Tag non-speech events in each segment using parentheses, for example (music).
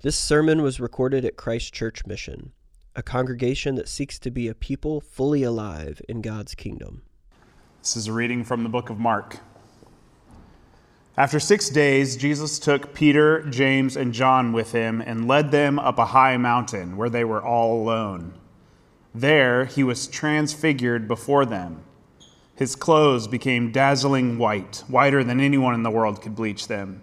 This sermon was recorded at Christ Church Mission, a congregation that seeks to be a people fully alive in God's kingdom. This is a reading from the book of Mark. After six days, Jesus took Peter, James, and John with him and led them up a high mountain where they were all alone. There he was transfigured before them. His clothes became dazzling white, whiter than anyone in the world could bleach them.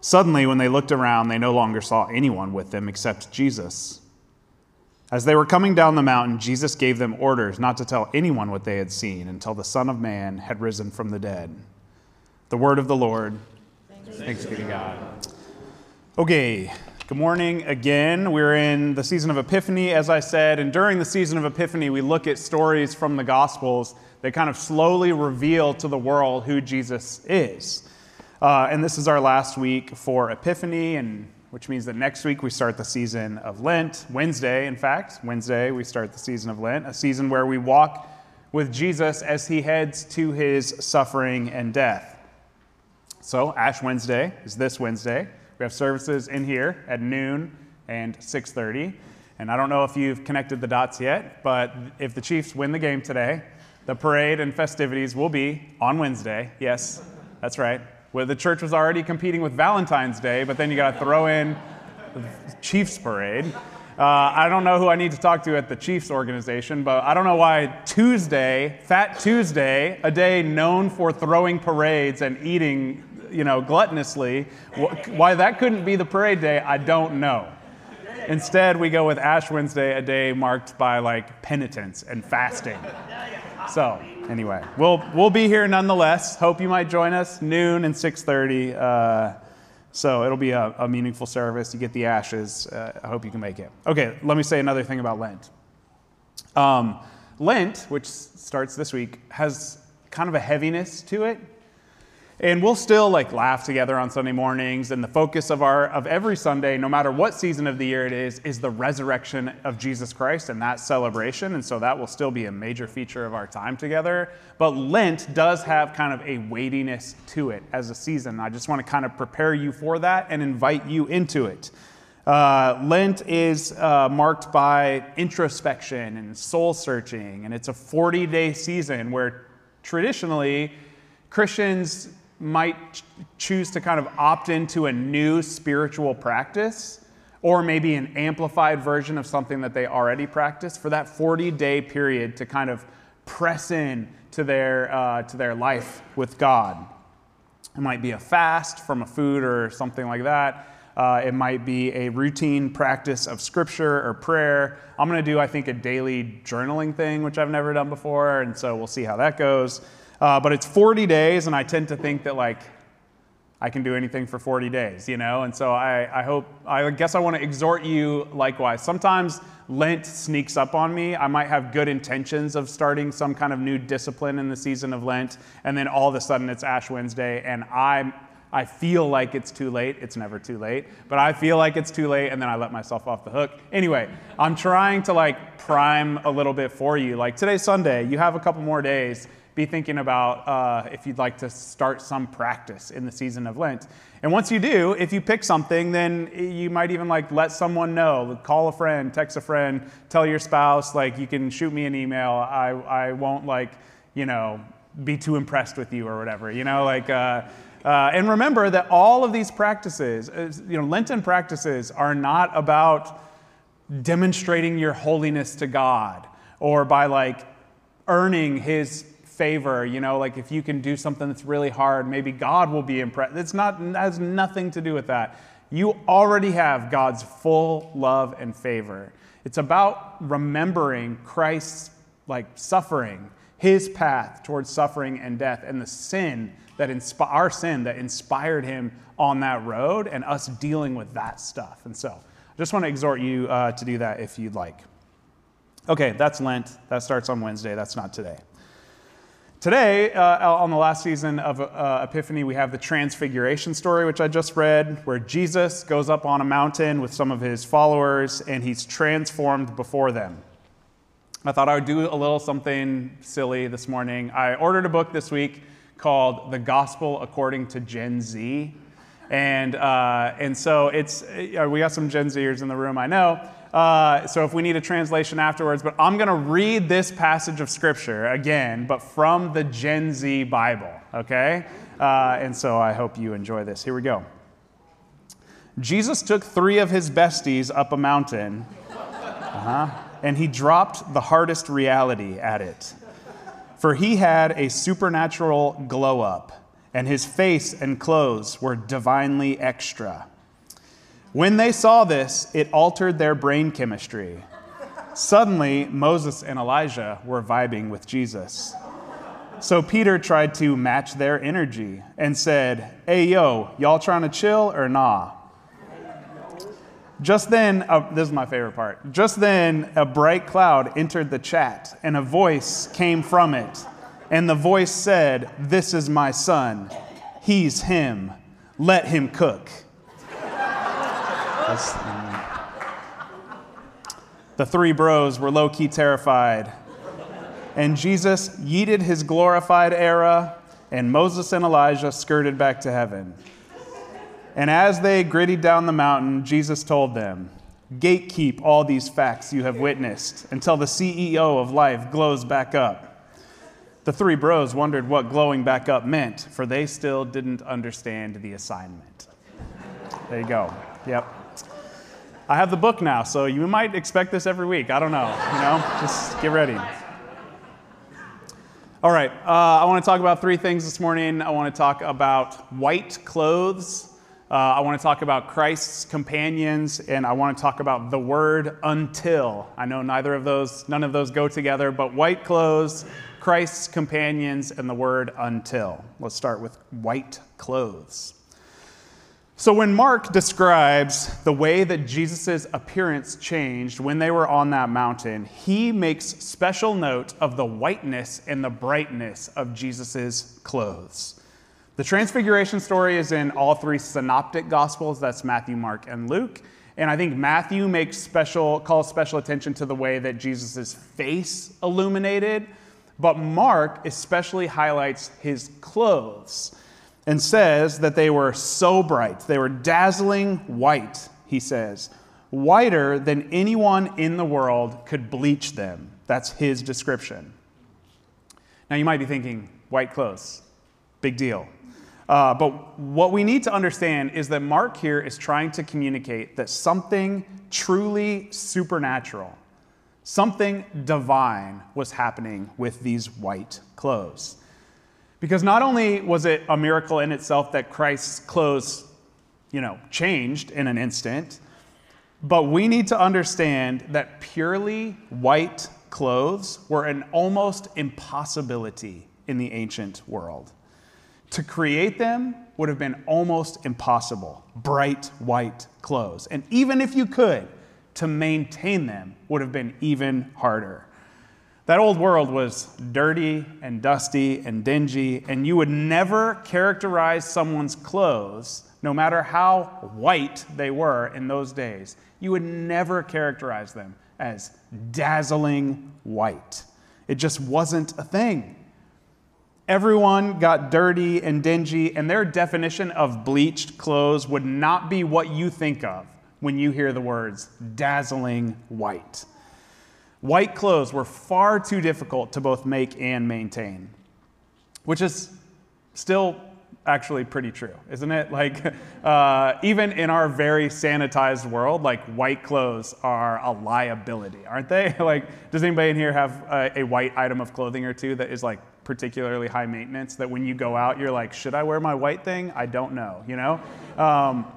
Suddenly, when they looked around, they no longer saw anyone with them except Jesus. As they were coming down the mountain, Jesus gave them orders not to tell anyone what they had seen until the Son of Man had risen from the dead. The word of the Lord. Thanks, be to God. Okay, good morning again. We're in the season of Epiphany, as I said, and during the season of Epiphany, we look at stories from the Gospels that kind of slowly reveal to the world who Jesus is. Uh, and this is our last week for Epiphany, and which means that next week we start the season of Lent. Wednesday, in fact, Wednesday we start the season of Lent, a season where we walk with Jesus as he heads to his suffering and death. So, Ash Wednesday is this Wednesday. We have services in here at noon and 6:30. And I don't know if you've connected the dots yet, but if the Chiefs win the game today, the parade and festivities will be on Wednesday. Yes, that's right where the church was already competing with Valentine's Day, but then you got to throw in the Chiefs parade. Uh, I don't know who I need to talk to at the Chiefs organization, but I don't know why Tuesday, Fat Tuesday, a day known for throwing parades and eating, you know, gluttonously, why that couldn't be the parade day, I don't know. Instead, we go with Ash Wednesday, a day marked by like penitence and fasting. So, anyway, we'll, we'll be here nonetheless. Hope you might join us noon and 6.30. Uh, so it'll be a, a, meaningful service. You get the ashes. Uh, I hope you can make it. Okay, let me say another thing about Lent. Um, Lent, which starts this week, has kind of a heaviness to it. And we'll still like laugh together on Sunday mornings. And the focus of our of every Sunday, no matter what season of the year it is, is the resurrection of Jesus Christ and that celebration. And so that will still be a major feature of our time together. But Lent does have kind of a weightiness to it as a season. I just want to kind of prepare you for that and invite you into it. Uh, Lent is uh, marked by introspection and soul searching, and it's a 40 day season where traditionally Christians might choose to kind of opt into a new spiritual practice or maybe an amplified version of something that they already practice for that 40 day period to kind of press in to their, uh, to their life with God. It might be a fast from a food or something like that. Uh, it might be a routine practice of scripture or prayer. I'm going to do, I think, a daily journaling thing, which I've never done before, and so we'll see how that goes. Uh, but it's 40 days, and I tend to think that, like, I can do anything for 40 days, you know? And so I, I hope, I guess I want to exhort you likewise. Sometimes Lent sneaks up on me. I might have good intentions of starting some kind of new discipline in the season of Lent, and then all of a sudden it's Ash Wednesday, and I'm I feel like it's too late. It's never too late, but I feel like it's too late and then I let myself off the hook. Anyway, I'm trying to like prime a little bit for you. Like today's Sunday, you have a couple more days be thinking about uh, if you'd like to start some practice in the season of Lent. And once you do, if you pick something, then you might even like let someone know, call a friend, text a friend, tell your spouse, like you can shoot me an email. I, I won't like, you know, be too impressed with you or whatever, you know, like, uh, uh, and remember that all of these practices, you know, Lenten practices are not about demonstrating your holiness to God or by like earning his favor, you know, like if you can do something that's really hard, maybe God will be impressed. It's not it has nothing to do with that. You already have God's full love and favor. It's about remembering Christ's like suffering, his path towards suffering and death and the sin that inspi- our sin that inspired him on that road and us dealing with that stuff. And so I Just want to exhort you uh, to do that if you'd like. Okay, that's Lent. That starts on Wednesday. That's not today. Today, uh, on the last season of uh, Epiphany, we have the Transfiguration story, which I just read, where Jesus goes up on a mountain with some of his followers and he's transformed before them. I thought I would do a little something silly this morning. I ordered a book this week called The Gospel According to Gen Z. And, uh, and so it's, uh, we got some Gen Zers in the room, I know. Uh, so if we need a translation afterwards, but I'm going to read this passage of scripture again, but from the Gen Z Bible, okay? Uh, and so I hope you enjoy this. Here we go. Jesus took three of his besties up a mountain, uh-huh, and he dropped the hardest reality at it. For he had a supernatural glow up, and his face and clothes were divinely extra. When they saw this, it altered their brain chemistry. Suddenly, Moses and Elijah were vibing with Jesus. So Peter tried to match their energy and said, Hey, yo, y'all trying to chill or nah? Just then, uh, this is my favorite part. Just then, a bright cloud entered the chat, and a voice came from it. And the voice said, This is my son. He's him. Let him cook. The three bros were low key terrified. And Jesus yeeted his glorified era, and Moses and Elijah skirted back to heaven. And as they gritted down the mountain, Jesus told them, Gatekeep all these facts you have witnessed until the CEO of life glows back up. The three bros wondered what glowing back up meant, for they still didn't understand the assignment. There you go. Yep. I have the book now, so you might expect this every week. I don't know. You know, just get ready. All right, uh, I want to talk about three things this morning. I want to talk about white clothes. Uh, I want to talk about Christ's companions, and I want to talk about the word until. I know neither of those, none of those go together, but white clothes, Christ's companions, and the word until. Let's start with white clothes. So, when Mark describes the way that Jesus' appearance changed when they were on that mountain, he makes special note of the whiteness and the brightness of Jesus' clothes. The transfiguration story is in all three synoptic gospels that's Matthew, Mark, and Luke. And I think Matthew makes special, calls special attention to the way that Jesus' face illuminated, but Mark especially highlights his clothes and says that they were so bright. They were dazzling white, he says, whiter than anyone in the world could bleach them. That's his description. Now, you might be thinking, white clothes, big deal. Uh, but what we need to understand is that Mark here is trying to communicate that something truly supernatural, something divine was happening with these white clothes. Because not only was it a miracle in itself that Christ's clothes, you know, changed in an instant, but we need to understand that purely white clothes were an almost impossibility in the ancient world. To create them would have been almost impossible, bright white clothes. And even if you could, to maintain them would have been even harder. That old world was dirty and dusty and dingy, and you would never characterize someone's clothes, no matter how white they were in those days, you would never characterize them as dazzling white. It just wasn't a thing. Everyone got dirty and dingy, and their definition of bleached clothes would not be what you think of when you hear the words dazzling white. White clothes were far too difficult to both make and maintain, which is still actually pretty true, isn't it? Like, (laughs) uh, even in our very sanitized world, like white clothes are a liability, aren't they? (laughs) like, does anybody in here have a, a, white item of clothing or two that is like particularly high maintenance that when you go out, you're like, should I wear my white thing? I don't know, you know? Um,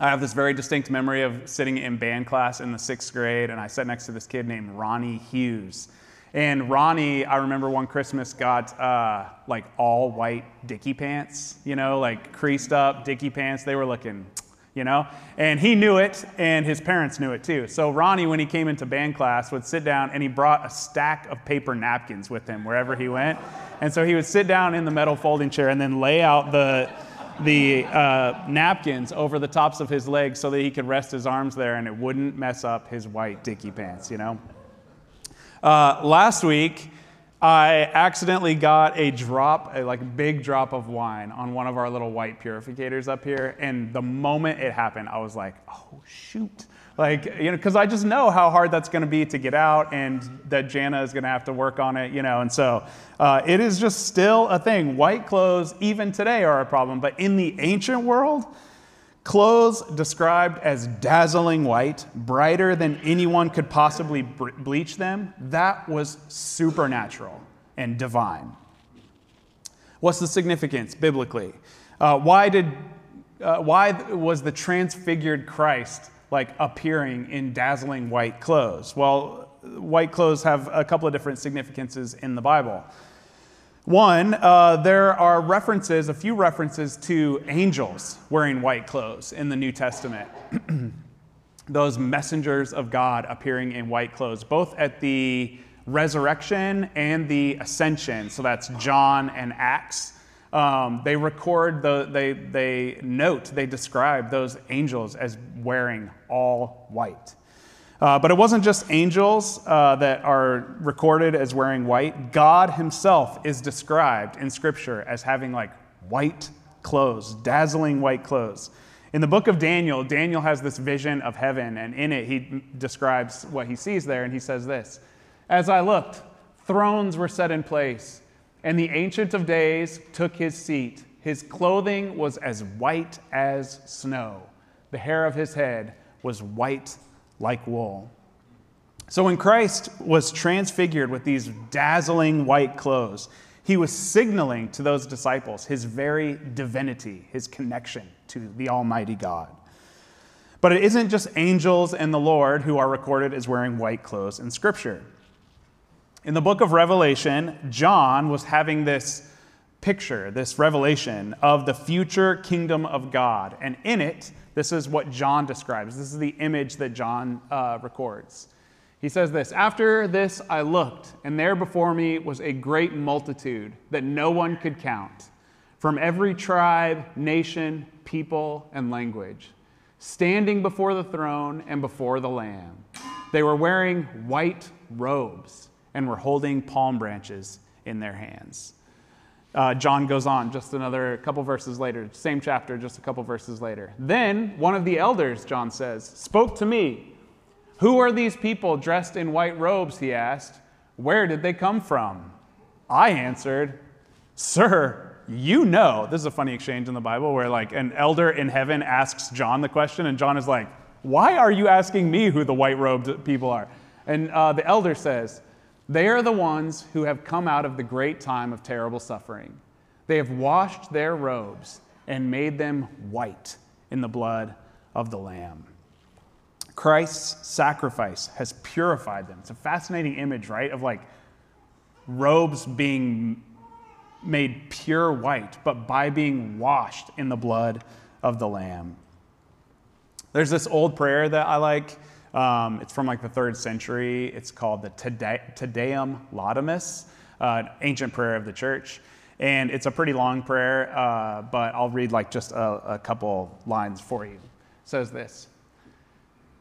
I have this very distinct memory of sitting in band class in the sixth grade, and I sat next to this kid named Ronnie Hughes. And Ronnie, I remember one Christmas got uh, like all white dicky pants, you know, like creased up dicky pants. They were looking, you know? And he knew it, and his parents knew it too. So Ronnie, when he came into band class, would sit down and he brought a stack of paper napkins with him wherever he went. And so he would sit down in the metal folding chair and then lay out the, the uh, napkins over the tops of his legs so that he could rest his arms there and it wouldn't mess up his white dicky pants, you know? Uh, last week, I accidentally got a drop, a like big drop of wine on one of our little white purificators up here. And the moment it happened, I was like, oh, shoot. Like, you know, because I just know how hard that's going to be to get out and that Jana is going to have to work on it, you know. And so uh, it is just still a thing. White clothes, even today, are a problem. But in the ancient world, Clothes described as dazzling white, brighter than anyone could possibly bleach them, that was supernatural and divine. What's the significance biblically? Uh, why, did, uh, why was the transfigured Christ like appearing in dazzling white clothes? Well, white clothes have a couple of different significances in the Bible. One, uh, there are references, a few references to angels wearing white clothes in the New Testament. (clears throat) Those messengers of God appearing in white clothes, both at the resurrection and the ascension. So that's John and Acts. Um, they record, the, they, they note, they describe those angels as wearing all white. Uh, but it wasn't just angels uh, that are recorded as wearing white. God himself is described in Scripture as having like white clothes, dazzling white clothes. In the book of Daniel, Daniel has this vision of heaven, and in it, he describes what he sees there, and he says this As I looked, thrones were set in place, and the Ancient of Days took his seat. His clothing was as white as snow, the hair of his head was white like wool. So when Christ was transfigured with these dazzling white clothes, he was signaling to those disciples his very divinity, his connection to the Almighty God. But it isn't just angels and the Lord who are recorded as wearing white clothes in Scripture. In the book of Revelation, John was having this picture, this revelation of the future kingdom of God. And in it, this is what John describes. This is the image that John uh, records. He says this After this I looked, and there before me was a great multitude that no one could count, from every tribe, nation, people, and language, standing before the throne and before the Lamb. They were wearing white robes and were holding palm branches in their hands. Uh, John goes on just another couple verses later, same chapter, just a couple verses later. Then one of the elders, John says, spoke to me. Who are these people dressed in white robes? He asked. Where did they come from? I answered, Sir, you know. This is a funny exchange in the Bible where, like, an elder in heaven asks John the question, and John is like, Why are you asking me who the white robed people are? And uh, the elder says, they are the ones who have come out of the great time of terrible suffering. They have washed their robes and made them white in the blood of the Lamb. Christ's sacrifice has purified them. It's a fascinating image, right? Of like robes being made pure white, but by being washed in the blood of the Lamb. There's this old prayer that I like um, it's from like the third century. It's called the Te Deum Laudamus, uh, ancient prayer of the church. And it's a pretty long prayer, uh, but I'll read like just a, a, couple lines for you. It says this.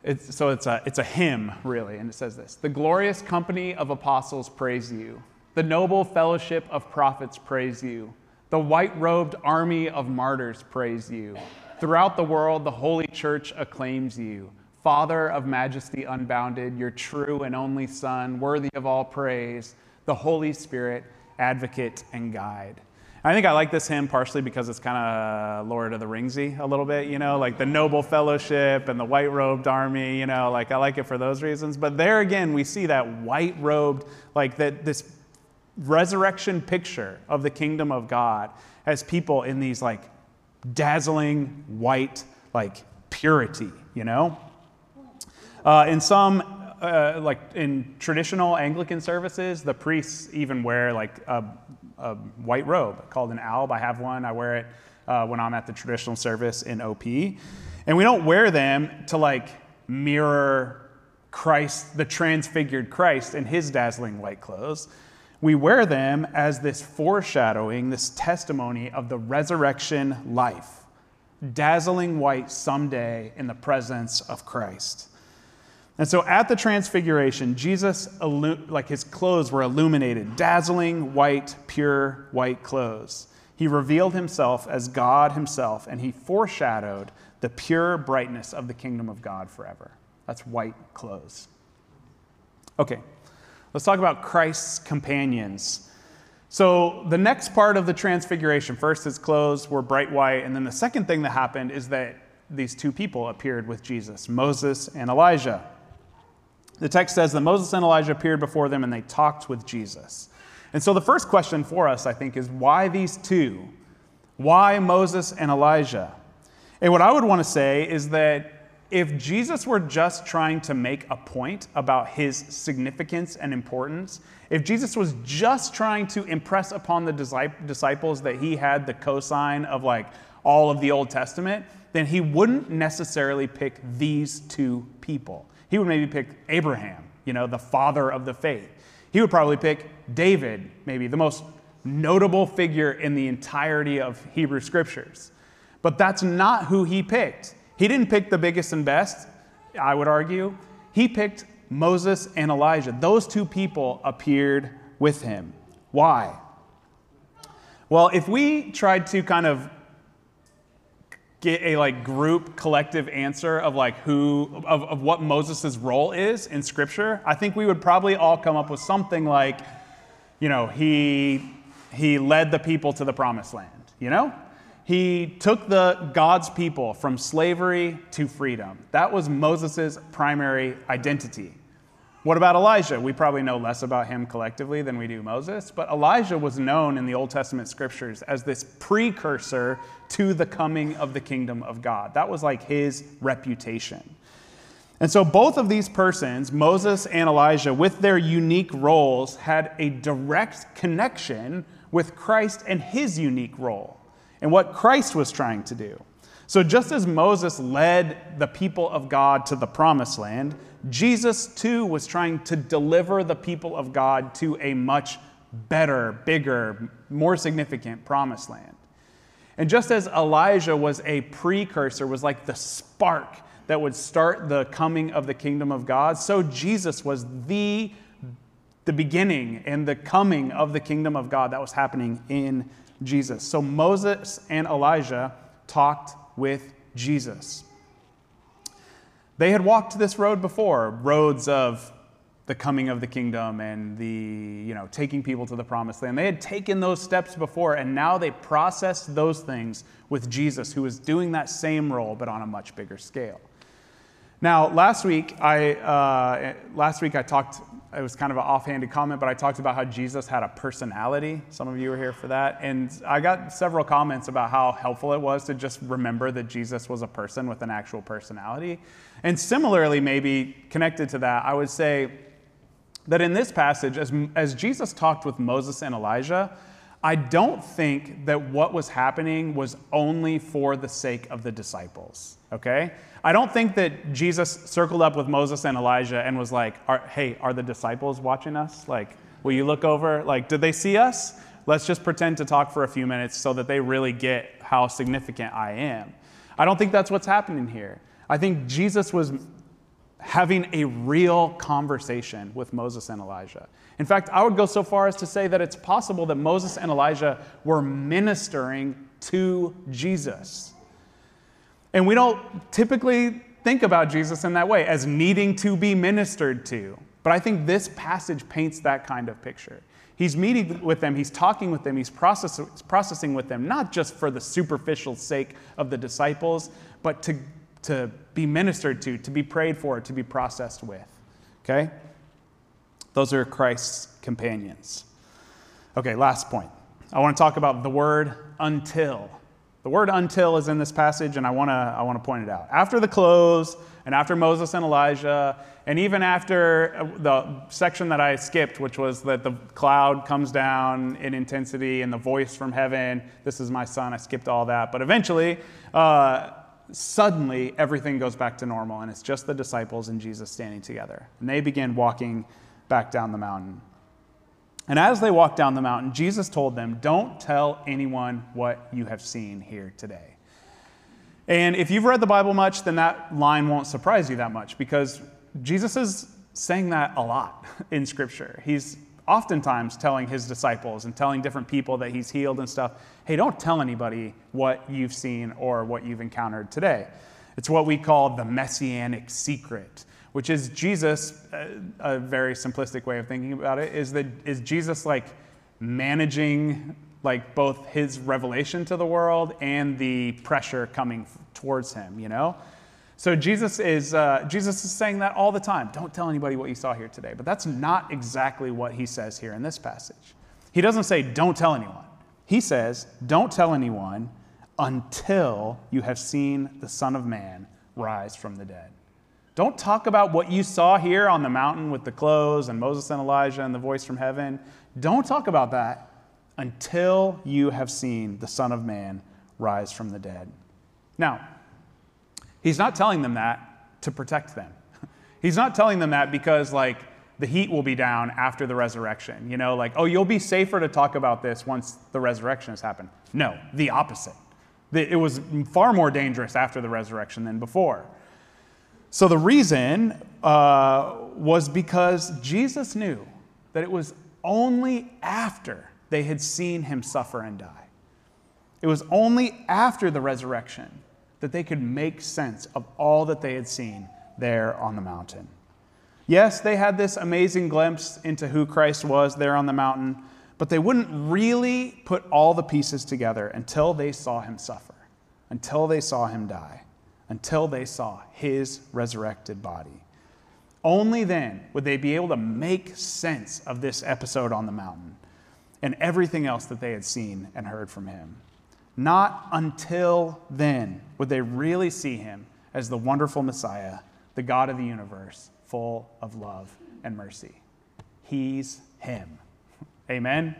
It's, so it's a, it's a hymn, really, and it says this The glorious company of apostles praise you, the noble fellowship of prophets praise you, the white robed army of martyrs praise you. Throughout the world, the holy church acclaims you. Father of majesty unbounded, your true and only Son, worthy of all praise, the Holy Spirit, advocate and guide. I think I like this hymn partially because it's kind of Lord of the Ringsy a little bit, you know, like the noble fellowship and the white robed army, you know, like I like it for those reasons. But there again, we see that white robed, like that this resurrection picture of the kingdom of God as people in these like dazzling white, like purity, you know? Uh, in some, uh, like in traditional Anglican services, the priests even wear like a, a, white robe called an alb. I have one. I wear it uh, when I'm at the traditional service in OP. And we don't wear them to like mirror Christ, the transfigured Christ in his dazzling white clothes. We wear them as this foreshadowing, this testimony of the resurrection life, dazzling white someday in the presence of Christ. And so at the transfiguration, Jesus, like his clothes were illuminated, dazzling white, pure white clothes. He revealed himself as God himself, and he foreshadowed the pure brightness of the kingdom of God forever. That's white clothes. Okay, let's talk about Christ's companions. So, the next part of the transfiguration first, his clothes were bright white, and then the second thing that happened is that these two people appeared with Jesus Moses and Elijah. The text says that Moses and Elijah appeared before them and they talked with Jesus. And so the first question for us, I think, is why these two? Why Moses and Elijah? And what I would want to say is that if Jesus were just trying to make a point about his significance and importance, if Jesus was just trying to impress upon the disciples that he had the cosign of like all of the Old Testament, then he wouldn't necessarily pick these two people. He would maybe pick Abraham, you know, the father of the faith. He would probably pick David, maybe the most notable figure in the entirety of Hebrew scriptures. But that's not who he picked. He didn't pick the biggest and best, I would argue. He picked Moses and Elijah. Those two people appeared with him. Why? Well, if we tried to kind of get a like group collective answer of like who of, of what moses' role is in scripture i think we would probably all come up with something like you know he he led the people to the promised land you know? He took the god's people from slavery to freedom. That was moses' primary identity what about Elijah? We probably know less about him collectively than we do Moses, but Elijah was known in the Old Testament scriptures as this precursor to the coming of the kingdom of God. That was like his reputation. And so both of these persons, Moses and Elijah, with their unique roles, had a direct connection with Christ and his unique role and what Christ was trying to do. So, just as Moses led the people of God to the promised land, Jesus too was trying to deliver the people of God to a much better, bigger, more significant promised land. And just as Elijah was a precursor, was like the spark that would start the coming of the kingdom of God, so Jesus was the, the beginning and the coming of the kingdom of God that was happening in Jesus. So Moses and Elijah talked with Jesus. They had walked this road before, roads of the coming of the kingdom and the, you know, taking people to the promised land. They had taken those steps before, and now they processed those things with Jesus, who was doing that same role, but on a much bigger scale. Now, last week, I, uh, last week I talked it was kind of an offhanded comment, but I talked about how Jesus had a personality. Some of you were here for that. And I got several comments about how helpful it was to just remember that Jesus was a person with an actual personality. And similarly, maybe connected to that, I would say that in this passage, as, as Jesus talked with Moses and Elijah, I don't think that what was happening was only for the sake of the disciples, okay? I don't think that Jesus circled up with Moses and Elijah and was like, are, hey, are the disciples watching us? Like, will you look over? Like, did they see us? Let's just pretend to talk for a few minutes so that they really get how significant I am. I don't think that's what's happening here. I think Jesus was having a real conversation with Moses and Elijah. In fact, I would go so far as to say that it's possible that Moses and Elijah were ministering to Jesus. And we don't typically think about Jesus in that way, as needing to be ministered to. But I think this passage paints that kind of picture. He's meeting with them, he's talking with them, he's process, processing with them, not just for the superficial sake of the disciples, but to, to be ministered to, to be prayed for, to be processed with. Okay? Those are Christ's companions. Okay, last point. I want to talk about the word until. The word until is in this passage, and I want to, I want to point it out. After the clothes, and after Moses and Elijah, and even after uh, the section that I skipped, which was that the cloud comes down in intensity and the voice from heaven, this is my son, I skipped all that. But eventually, uh, suddenly everything goes back to normal, and it's just the disciples and Jesus standing together. And they begin walking back down the mountain. And as they walked down the mountain, Jesus told them, Don't tell anyone what you have seen here today. And if you've read the Bible much, then that line won't surprise you that much because Jesus is saying that a lot (laughs) in Scripture. He's oftentimes telling his disciples and telling different people that he's healed and stuff, hey, don't tell anybody what you've seen or what you've encountered today. It's what we call the messianic secret, which is Jesus, uh, a very simplistic way of thinking about it, is that is Jesus like managing like both his revelation to the world and the pressure coming towards him, you know? So Jesus is, uh, Jesus is saying that all the time. Don't tell anybody what you saw here today. But that's not exactly what he says here in this passage. He doesn't say, don't tell anyone. He says, don't tell anyone until you have seen the Son of Man rise from the dead. Don't talk about what you saw here on the mountain with the clothes and Moses and Elijah and the voice from heaven. Don't talk about that until you have seen the Son of Man rise from the dead. Now, He's not telling them that to protect them. (laughs) He's not telling them that because, like, the heat will be down after the resurrection. You know, like, oh, you'll be safer to talk about this once the resurrection has happened. No, the opposite. It was far more dangerous after the resurrection than before. So the reason uh, was because Jesus knew that it was only after they had seen him suffer and die. It was only after the resurrection that they could make sense of all that they had seen there on the mountain. Yes, they had this amazing glimpse into who Christ was there on the mountain, but they wouldn't really put all the pieces together until they saw him suffer, until they saw him die, until they saw his resurrected body. Only then would they be able to make sense of this episode on the mountain and everything else that they had seen and heard from him. Not until then would they really see him as the wonderful Messiah, the God of the universe, full of love and mercy. He's him. Amen.